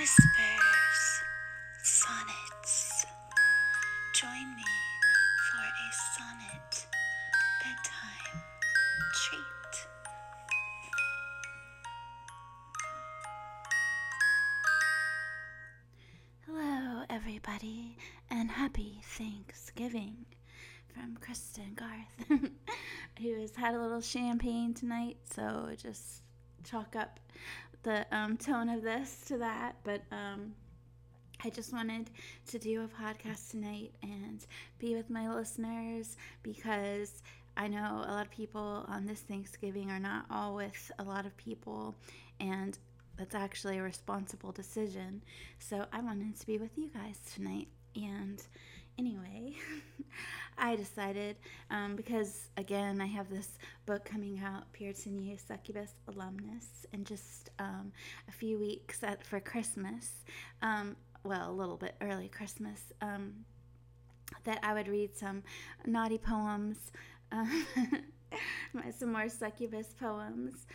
Whispers, sonnets. Join me for a sonnet bedtime treat. Hello, everybody, and happy Thanksgiving from Kristin Garth, who has had a little champagne tonight, so just chalk up the um, tone of this to that. But um, I just wanted to do a podcast tonight and be with my listeners because I know a lot of people on this Thanksgiving are not all with a lot of people, and that's actually a responsible decision. So I wanted to be with you guys tonight. And anyway, I decided um, because again, I have this book coming out, Puritan Youth Succubus Alumnus, in just um, a few weeks at, for Christmas. Um, well, a little bit early Christmas. Um, that I would read some naughty poems, um, some more succubus poems,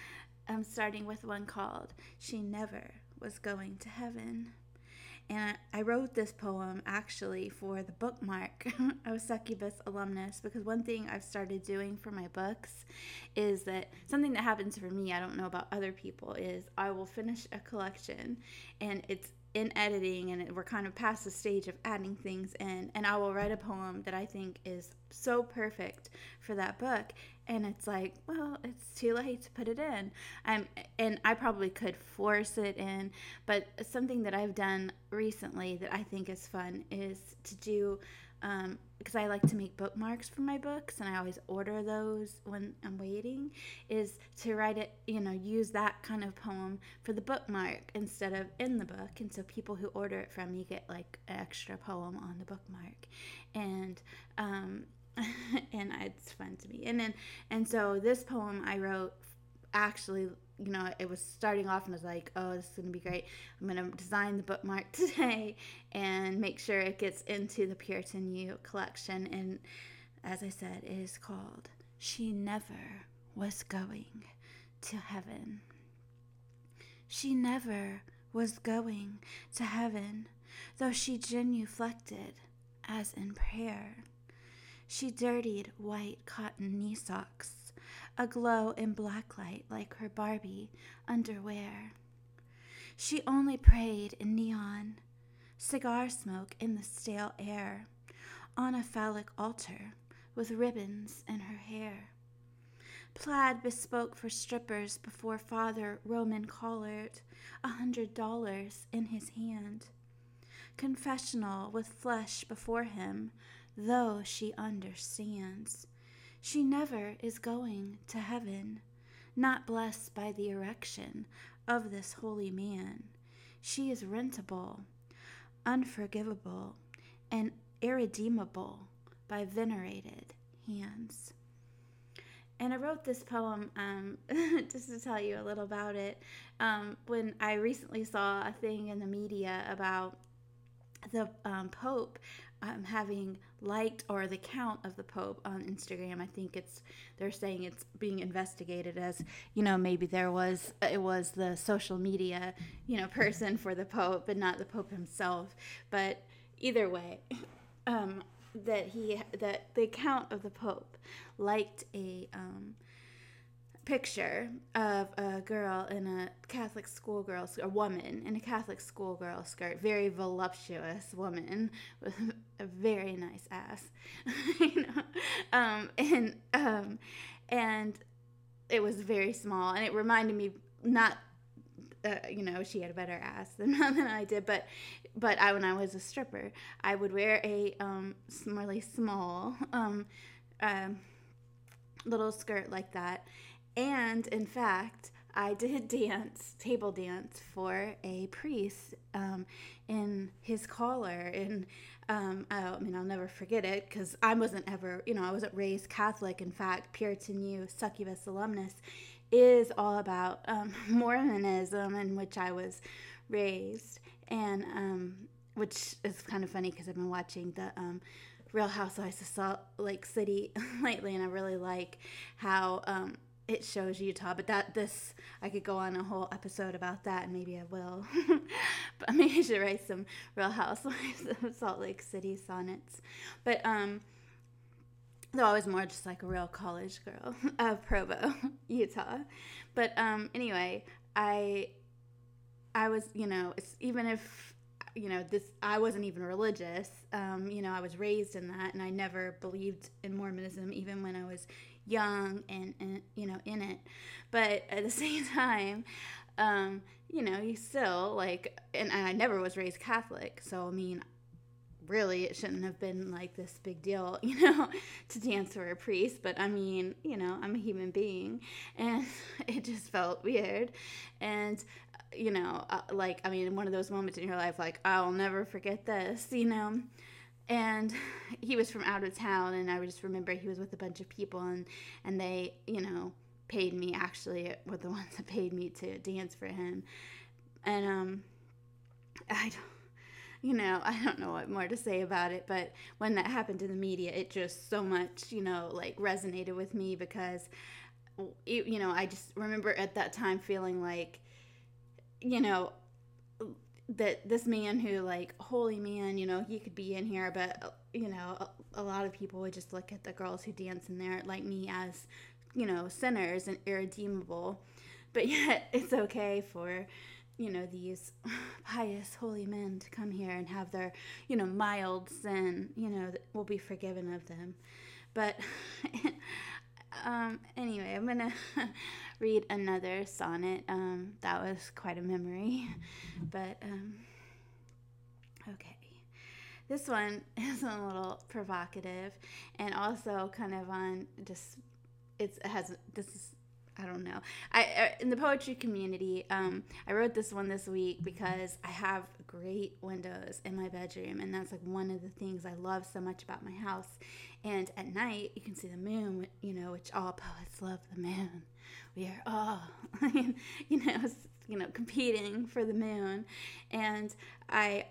um, starting with one called She Never Was Going to Heaven. And I wrote this poem actually for the bookmark of Succubus Alumnus because one thing I've started doing for my books is that something that happens for me, I don't know about other people, is I will finish a collection and it's in editing and we're kind of past the stage of adding things in. And i will write a poem that i think is so perfect for that book. And it's like well it's too late to put it in. Um, and i probably could force it in. But something that i've done recently that i think is fun is to do um, because I like to make bookmarks for my books and I always order those when I'm waiting, is to write it, you know, use that kind of poem for the bookmark instead of in the book. And so people who order it from me get like an extra poem on the bookmark. And, um, and it's fun to me. And then, and so this poem I wrote actually you know, it was starting off and I was like, oh, this is going to be great. I'm going to design the bookmark today and make sure it gets into the Puritan You collection. And as I said, it is called She Never Was Going to Heaven. She never was going to heaven, though she genuflected as in prayer. She dirtied white cotton knee socks aglow in blacklight like her Barbie underwear. She only prayed in neon, cigar smoke in the stale air, on a phallic altar with ribbons in her hair. Plaid bespoke for strippers before Father Roman collared, a hundred dollars in his hand. Confessional with flesh before him, though she understands she never is going to heaven, not blessed by the erection of this holy man. She is rentable, unforgivable, and irredeemable by venerated hands. And I wrote this poem um, just to tell you a little about it. Um, when I recently saw a thing in the media about the um, Pope um, having liked or the count of the Pope on Instagram. I think it's they're saying it's being investigated as you know maybe there was it was the social media you know person for the Pope, but not the Pope himself. But either way, um, that he that the account of the Pope liked a um, picture of a girl in a Catholic schoolgirl, skirt, a woman in a Catholic schoolgirl skirt, very voluptuous woman with a very nice ass, you know, um, and um, and it was very small, and it reminded me not. Uh, you know, she had a better ass than, than I did, but but I when I was a stripper, I would wear a um, really small um, um, little skirt like that, and in fact, I did dance, table dance for a priest um, in his collar. And um, I, mean, I'll never forget it because I wasn't ever, you know, I wasn't raised Catholic. In fact, Puritan Youth Succubus Alumnus is all about um, Mormonism, in which I was raised. And um, which is kind of funny because I've been watching the um, Real Housewives of Salt Lake City lately, and I really like how um, it shows Utah, but that this I could go on a whole episode about that, and maybe I will. but maybe I should write some Real Housewives of Salt Lake City sonnets. But um, though I was more just like a real college girl of Provo, Utah. But um, anyway, I I was you know even if you know this i wasn't even religious um, you know i was raised in that and i never believed in mormonism even when i was young and, and you know in it. But at the same time um, you know you still like and, i never was raised catholic so i mean really it shouldn't have been like this big deal you know to dance for a priest. But i mean you know i'm a human being and it just felt weird. And you know uh, like i mean one of those moments in your life like i'll never forget this you know and he was from out of town and i just remember he was with a bunch of people and and they you know paid me actually were the ones that paid me to dance for him. And um i don't you know i don't know what more to say about it but when that happened to the media it just so much you know like resonated with me because it, you know i just remember at that time feeling like you know that this man who like holy man you know he could be in here but you know a, a, lot of people would just look at the girls who dance in there like me as you know sinners and irredeemable. But yet it's okay for you know these pious holy men to come here and have their you know mild sin you know will be forgiven of them. But um anyway i'm gonna read another sonnet. Um, that was quite a memory. But, um, okay. This one is a little provocative and also kind of on just, it's, it has, this is, I don't know. I uh, in the poetry community, um, I wrote this one this week because I have great windows in my bedroom, and that's like one of the things I love so much about my house. And at night, you can see the moon, you know, which oh, all poets love the moon we are all, you know, you know, competing for the moon. And I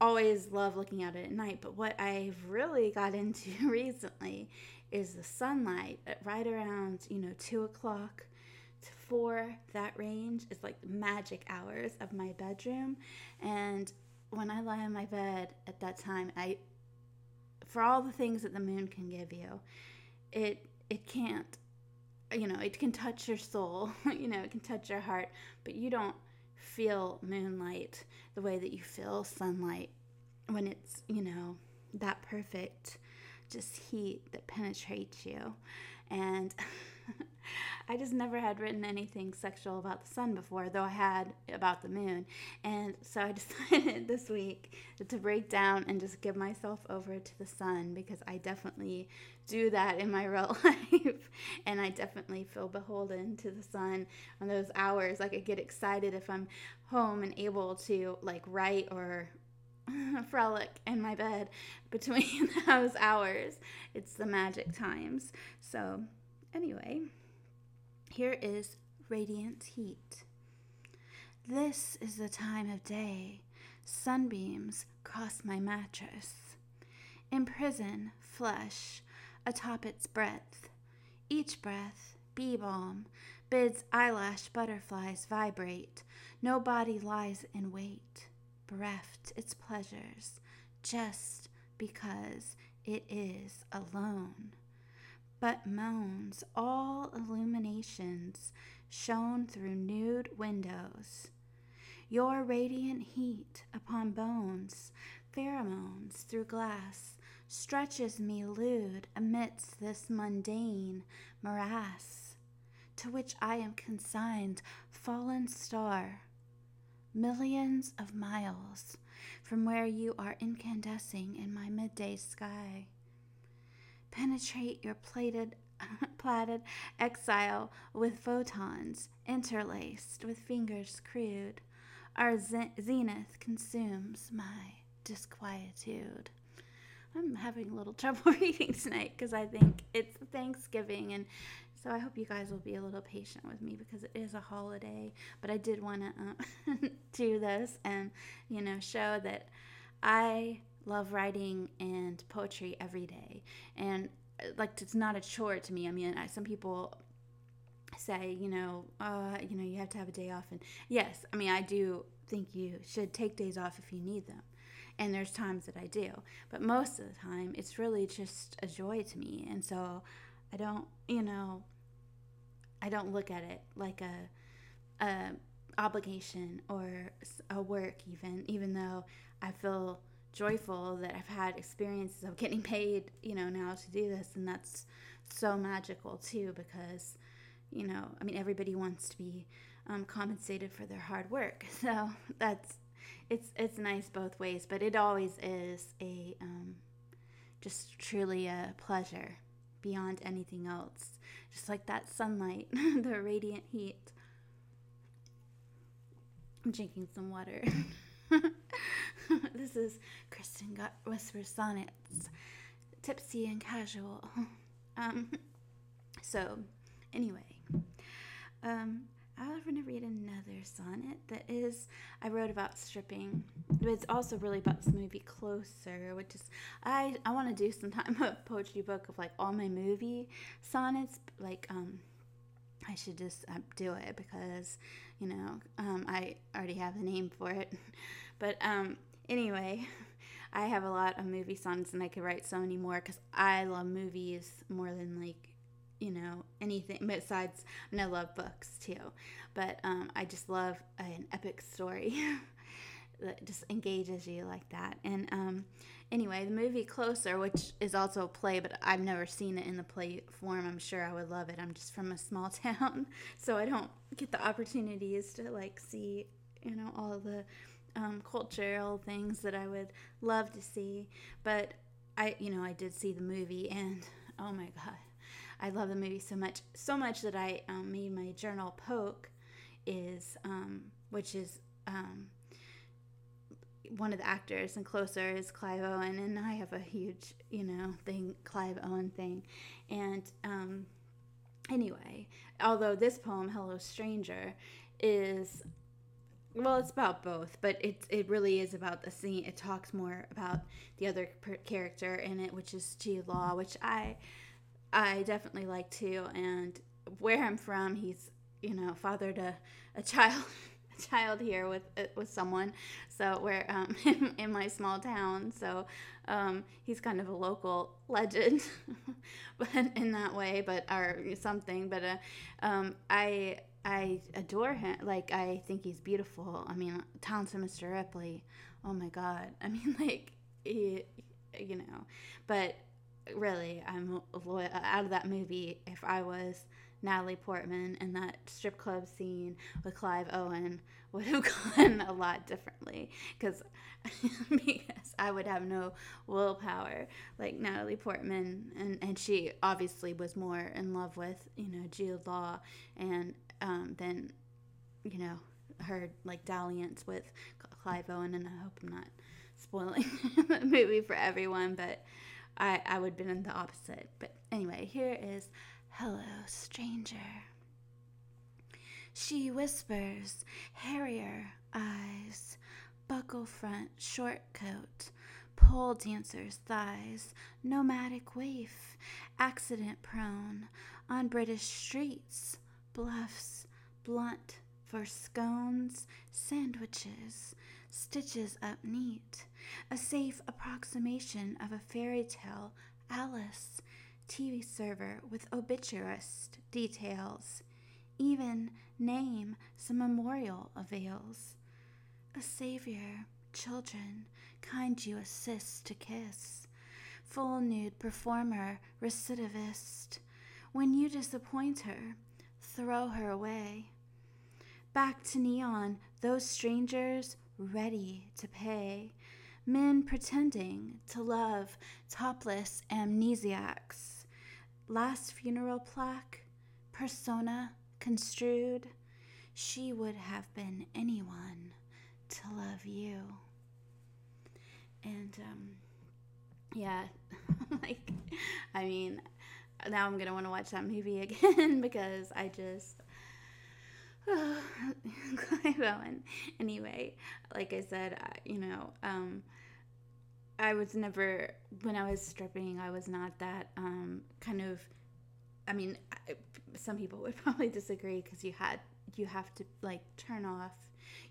always love looking at it at night. But what I've really got into recently is the sunlight right around, you know, two o'clock to four, that range is like magic hours of my bedroom. And when I lie in my bed at that time, I, for all the things that the moon can give you, it it can't you know, it can touch your soul, you know, it can touch your heart, but you don't feel moonlight the way that you feel sunlight when it's, you know, that perfect just heat that penetrates you. And I just never had written anything sexual about the sun before, though I had about the moon. And so I decided this week to break down and just give myself over to the sun because I definitely do that in my real life. and I definitely feel beholden to the sun on those hours. Like I get excited if I'm home and able to like write or frolic in my bed between those hours. It's the magic times. So, anyway. Here is radiant heat. This is the time of day. Sunbeams cross my mattress. Imprison flesh atop its breadth. Each breath, bee balm, bids eyelash butterflies vibrate. No body lies in wait, bereft its pleasures, just because it is alone but moans all illuminations shone through nude windows. Your radiant heat upon bones, pheromones through glass, stretches me lewd amidst this mundane morass, to which I am consigned, fallen star, millions of miles from where you are incandescing in my midday sky penetrate your plated, platted exile with photons interlaced with fingers crude. Our zenith consumes my disquietude. I'm having a little trouble reading tonight because I think it's Thanksgiving and so I hope you guys will be a little patient with me because it is a holiday. But I did want to uh, do this and, you know, show that I love writing and poetry every day. And like it's not a chore to me. I mean, I, some people say, you know, uh, you know, you have to have a day off. And yes, I mean, I do think you should take days off if you need them. And there's times that I do. But most of the time, it's really just a joy to me. And so I don't, you know, I don't look at it like a, a obligation or a work even, even though I feel joyful that I've had experiences of getting paid, you know, now to do this. And that's so magical too, because, you know, I mean, everybody wants to be um, compensated for their hard work. So that's, it's, it's nice both ways, but it always is a, um, just truly a pleasure beyond anything else. Just like that sunlight, the radiant heat. I'm drinking some water. this is Kristin Garth Whisper Sonnets, tipsy and casual. Um, so, anyway, um, I was going to read another sonnet that is I wrote about stripping, but it's also really about this movie Closer, which is I I want to do sometime a poetry book of like all my movie sonnets, like um. I should just uh, do it because, you know, um, I already have a name for it. But um, anyway, I have a lot of movie songs and I could write so many more because I love movies more than like you know anything besides and I love books too but um, I just love an epic story that just engages you like that. And um, anyway the movie Closer which is also a play but I've never seen it in the play form. I'm sure I would love it. I'm just from a small town so I don't get the opportunities to like see you know all the um, cultural things that I would love to see. But I you know I did see the movie and oh my god I love the movie so much, so much that I um, made my journal poke, is um, which is um, one of the actors and closer is Clive Owen, and I have a huge you know thing Clive Owen thing, and um, anyway, although this poem Hello Stranger is well it's about both but it, it really is about the scene. It talks more about the other per- character in it which is Jude Law which I I definitely like too. And where I'm from, he's you know fathered a, a child child here with uh, with someone. So where um, in, in my small town, so um, he's kind of a local legend, but in that way, but or something. But uh, um, I I adore him. Like I think he's beautiful. I mean, Talented Mr. Ripley. Oh my God. I mean, like he, you know, but really, I'm loyal, out of that movie. If I was Natalie Portman in that strip club scene with Clive Owen, would have gone a lot differently because because I would have no willpower like Natalie Portman, and and she obviously was more in love with you know Jude Law, and um, then you know her like dalliance with Clive Owen, and I hope I'm not spoiling the movie for everyone, but I, I would have been in the opposite. But anyway, here is Hello, Stranger. She whispers, Harrier eyes, buckle front, short coat, pole dancer's thighs, nomadic waif, accident prone, on British streets, bluffs, blunt for scones, sandwiches, stitches up neat, a safe approximation of a fairy tale, Alice, TV server with obituarist details, even name some memorial avails. A savior, children, kind you assist to kiss, full nude performer, recidivist. When you disappoint her, throw her away. Back to neon, those strangers ready to pay, men pretending to love topless amnesiacs. Last funeral plaque, persona construed, she would have been anyone to love you. And, um, yeah, like, I mean, now I'm gonna want to watch that movie again because I just Clive Owen. Anyway, like I said, you know, um, I was never when I was stripping. I was not that um, kind of I mean, some people would probably disagree because you had you have to like turn off.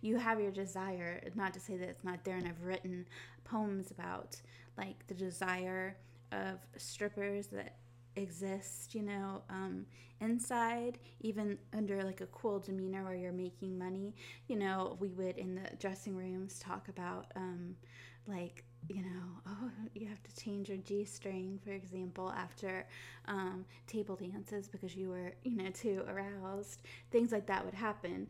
You have your desire. Not to say that it's not there, and I've written poems about like the desire of strippers that exist, you know, um, inside, even under like a cool demeanor where you're making money. You know, we would in the dressing rooms talk about um, like you know, oh, you have to change your G string, for example, after um, table dances because you were, you know, too aroused. Things like that would happen.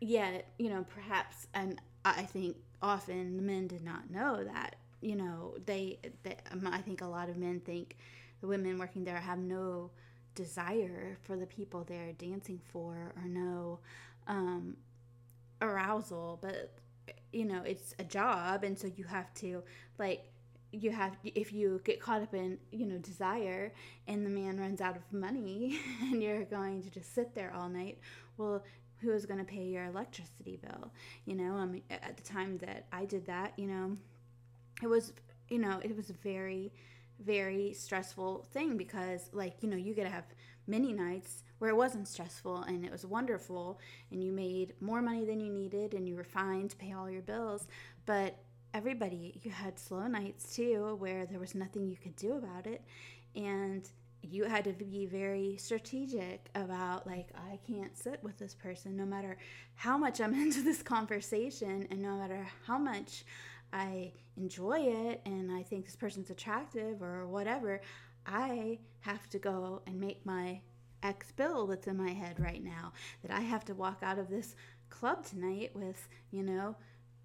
Yet, you know, perhaps, and I think often the men did not know that. You know, they, they um, I think a lot of men think the women working there have no desire for the people they're dancing for or no um, arousal, but you know it's a job and so you have to like you have if you get caught up in you know desire and the man runs out of money and you're going to just sit there all night well who is going to pay your electricity bill? You know i mean at the time that i did that you know it was you know it was a very very stressful thing because like you know you gotta have many nights where it wasn't stressful and it was wonderful and you made more money than you needed and you were fine to pay all your bills. But everybody, you had slow nights too where there was nothing you could do about it. And you had to be very strategic about like i can't sit with this person no matter how much i'm into this conversation and no matter how much i enjoy it and i think this person's attractive or whatever i have to go and make my X bill that's in my head right now that I have to walk out of this club tonight with, you know,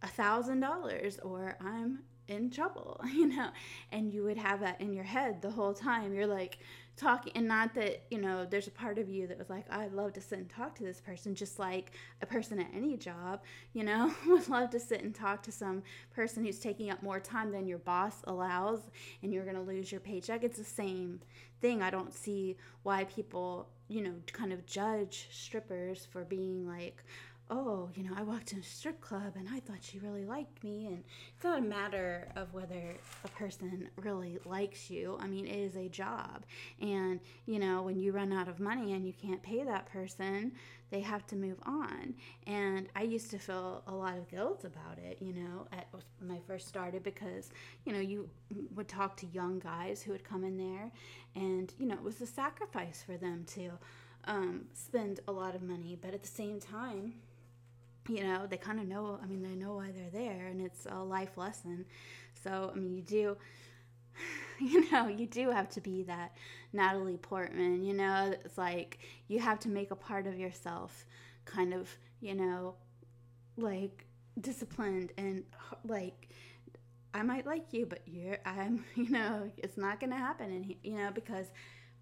a thousand dollars or I'm in trouble, you know, and you would have that in your head the whole time. You're like, talking and not that you know there's a part of you that was like i'd love to sit and talk to this person just like a person at any job you know would love to sit and talk to some person who's taking up more time than your boss allows and you're going to lose your paycheck. It's the same thing. I don't see why people you know kind of judge strippers for being like oh, you know, I walked in a strip club and I thought she really liked me. And it's not a matter of whether a person really likes you. I mean, it is a job. And, you know, when you run out of money and you can't pay that person, they have to move on. And I used to feel a lot of guilt about it, you know, at, when I first started because, you know, you would talk to young guys who would come in there and, you know, it was a sacrifice for them to um, spend a lot of money. But at the same time, you know, they kind of know, I mean, they know why they're there and it's a life lesson. So, I mean, you do, you know, you do have to be that Natalie Portman, you know, it's like you have to make a part of yourself kind of, you know, like disciplined and like, I might like you, but you're, I'm, you know, it's not to happen. And, you know, because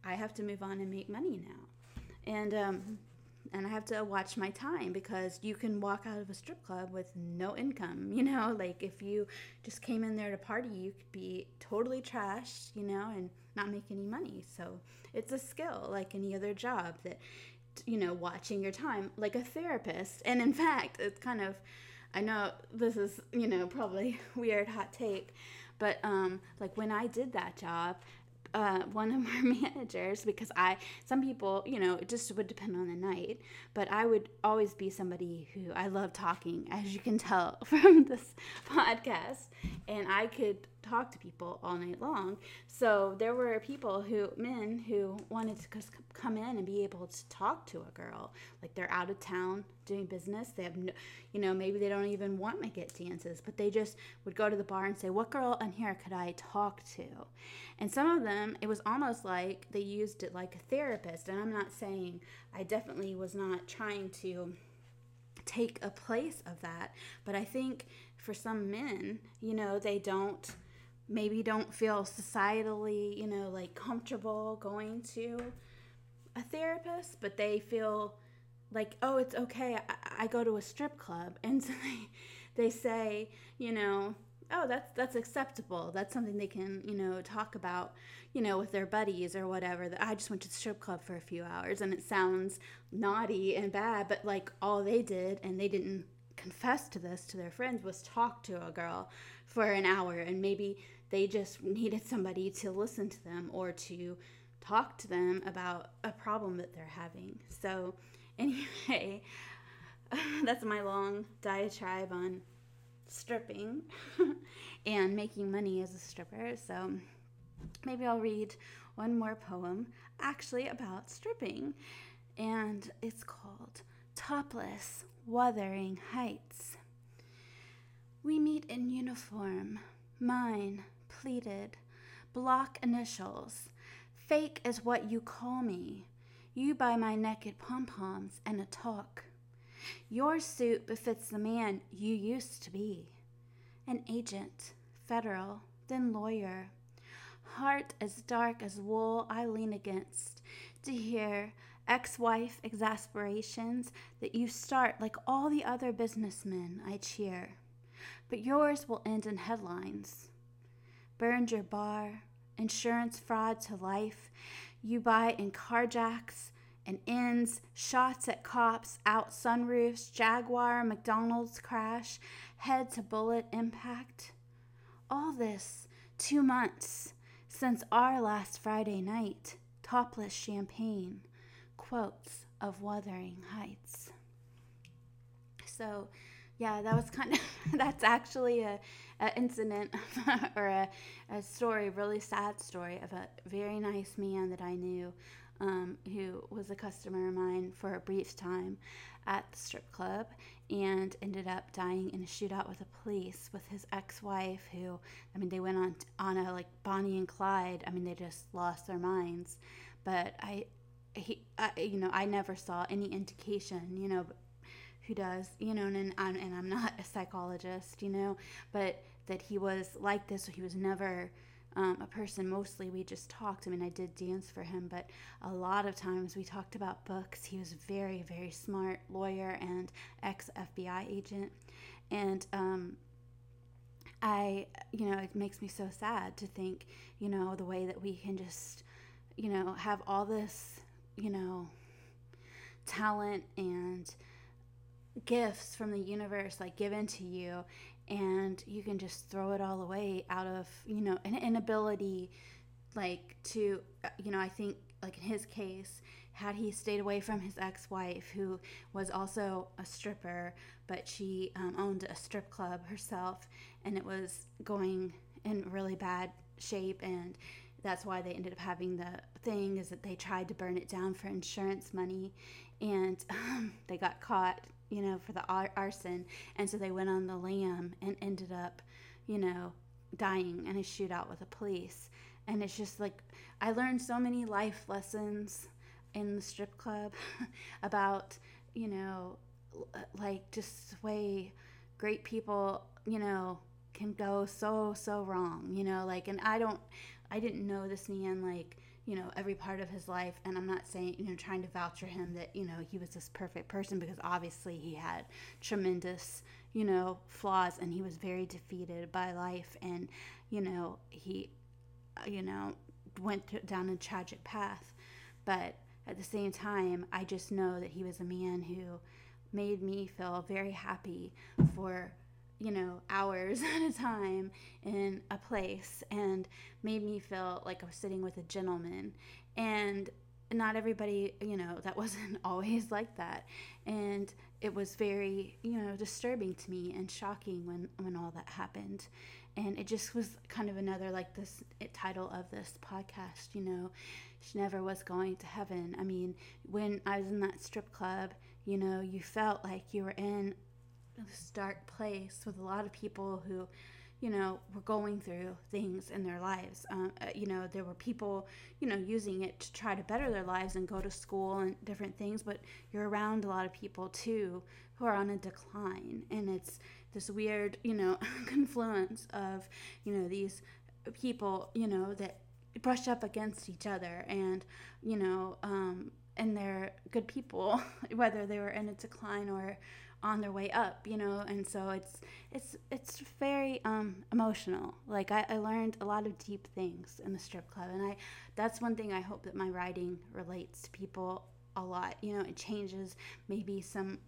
I have to move on and make money now. And, um, and I have to watch my time because you can walk out of a strip club with no income, you know, like if you just came in there to party, you could be totally trashed, you know, and not make any money. So it's a skill like any other job that, you know, watching your time like a therapist. And in fact, it's kind of, I know this is, you know, probably weird hot take, but um, like when I did that job, uh, one of our managers because I some people you know it just would depend on the night but I would always be somebody who I love talking as you can tell from this podcast and I could talk to people all night long so there were people who men who wanted to come in and be able to talk to a girl like they're out of town doing business they have no, you know maybe they don't even want to get dances but they just would go to the bar and say what girl in here could I talk to and some of them, it was almost like they used it like a therapist. And I'm not saying I definitely was not trying to take a place of that. But I think for some men, you know, they don't maybe don't feel societally, you know, like comfortable going to a therapist, but they feel like, oh, it's okay. I, I go to a strip club. And so they, they say, you know, oh that's that's acceptable that's something they can you know talk about you know with their buddies or whatever that i just went to the strip club for a few hours and it sounds naughty and bad but like all they did and they didn't confess to this to their friends was talk to a girl for an hour and maybe they just needed somebody to listen to them or to talk to them about a problem that they're having. So, anyway, that's my long diatribe on stripping and making money as a stripper. So, maybe I'll read one more poem actually about stripping, and it's called Topless Wuthering Heights. We meet in uniform, mine pleated, block initials. Fake is what you call me. You buy my naked pom poms and a talk. Your suit befits the man you used to be an agent, federal, then lawyer. Heart as dark as wool I lean against to hear ex wife exasperations that you start like all the other businessmen I cheer. But yours will end in headlines. Burned your bar, insurance fraud to life, you buy in carjacks and ends, shots at cops, out sunroofs, Jaguar, McDonald's crash, head to bullet impact. All this two months since our last Friday night, topless champagne, quotes of Wuthering Heights. So, yeah, that was kind of that's actually a, incident or a, a story, really sad story of a very nice man that I knew um, who was a customer of mine for a brief time at the strip club and ended up dying in a shootout with the police with his ex-wife who I mean they went on on a like Bonnie and Clyde. I mean they just lost their minds. But I he I, you know I never saw any indication you know who does you know and, and I'm, and I'm not a psychologist you know but that he was like this he was never um, a person. Mostly we just talked i mean i did dance for him but a lot of times we talked about books. He was very very smart lawyer and ex fbi agent. And um, i you know it makes me so sad to think you know the way that we can just you know have all this you know talent and gifts from the universe like given to you and you can just throw it all away out of you know an inability like to uh, you know i think like in his case had he stayed away from his ex-wife who was also a stripper but she um, owned a strip club herself and it was going in really bad shape and that's why they ended up having the thing is that they tried to burn it down for insurance money and um, they got caught you know, for the arson. And so they went on the lam and ended up, you know, dying in a shootout with the police. And it's just like, I learned so many life lessons in the strip club about, you know, like just the way great people, you know, can go so, so wrong, you know, like, and I don't, I didn't know this man, like, you know every part of his life. And i'm not saying you know trying to vouch for him that you know he was this perfect person because obviously he had tremendous you know flaws and he was very defeated by life. And you know he uh, you know went to, down a tragic path. But at the same time i just know that he was a man who made me feel very happy for you know, hours at a time in a place and made me feel like I was sitting with a gentleman. And not everybody, you know, that wasn't always like that. And it was very, you know, disturbing to me and shocking when, when all that happened. And it just was kind of another, like this title of this podcast, you know, she never was going to heaven. I mean, when I was in that strip club, you know, you felt like you were in this dark place with a lot of people who you know were going through things in their lives. Um, uh, you know there were people you know using it to try to better their lives and go to school and different things but you're around a lot of people too who are on a decline. And it's this weird you know confluence of you know these people you know that brush up against each other and you know um, and they're good people whether they were in a decline or on their way up you know? And so it's it's it's very um, emotional. Like I, I learned a lot of deep things in the strip club and i that's one thing i hope that my writing relates to people a lot. You know it changes maybe some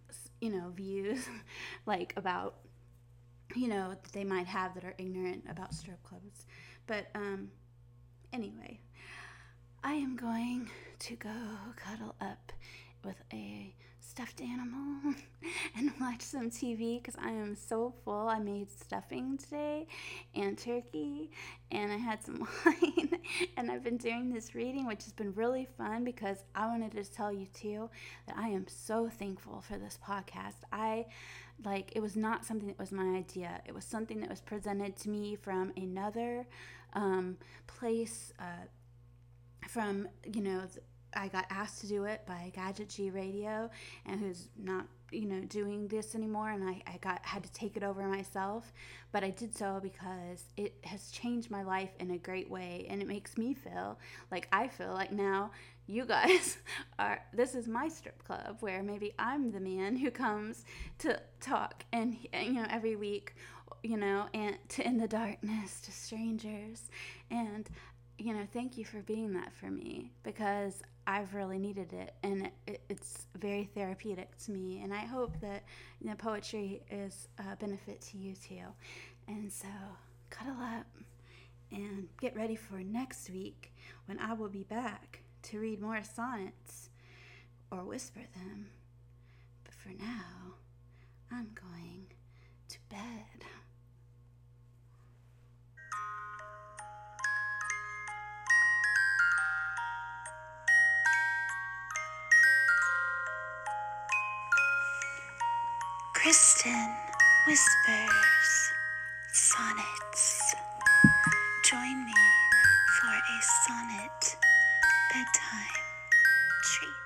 you know views like about you know that they might have that are ignorant about strip clubs. But um anyway I am going to go cuddle up with a stuffed animal and watch some TV because I am so full. I made stuffing today and turkey, and I had some wine. and I've been doing this reading, which has been really fun because I wanted to tell you too that I am so thankful for this podcast. I like it was not something that was my idea, it was something that was presented to me from another um, place. Uh, from you know I got asked to do it by Gadget G Radio, and who's not, you know, doing this anymore, and I, I got had to take it over myself. But I did so because it has changed my life in a great way, and it makes me feel like I feel like now you guys are. This is my strip club where maybe I'm the man who comes to talk, and you know, every week, you know, and to in the darkness to strangers, and you know, thank you for being that for me because I've really needed it, and it, it's very therapeutic to me. And I hope that you know poetry is a benefit to you too. And so, cuddle up and get ready for next week when I will be back to read more sonnets or whisper them. But for now, I'm going to bed. Tristan whispers sonnets. Join me for a sonnet bedtime treat.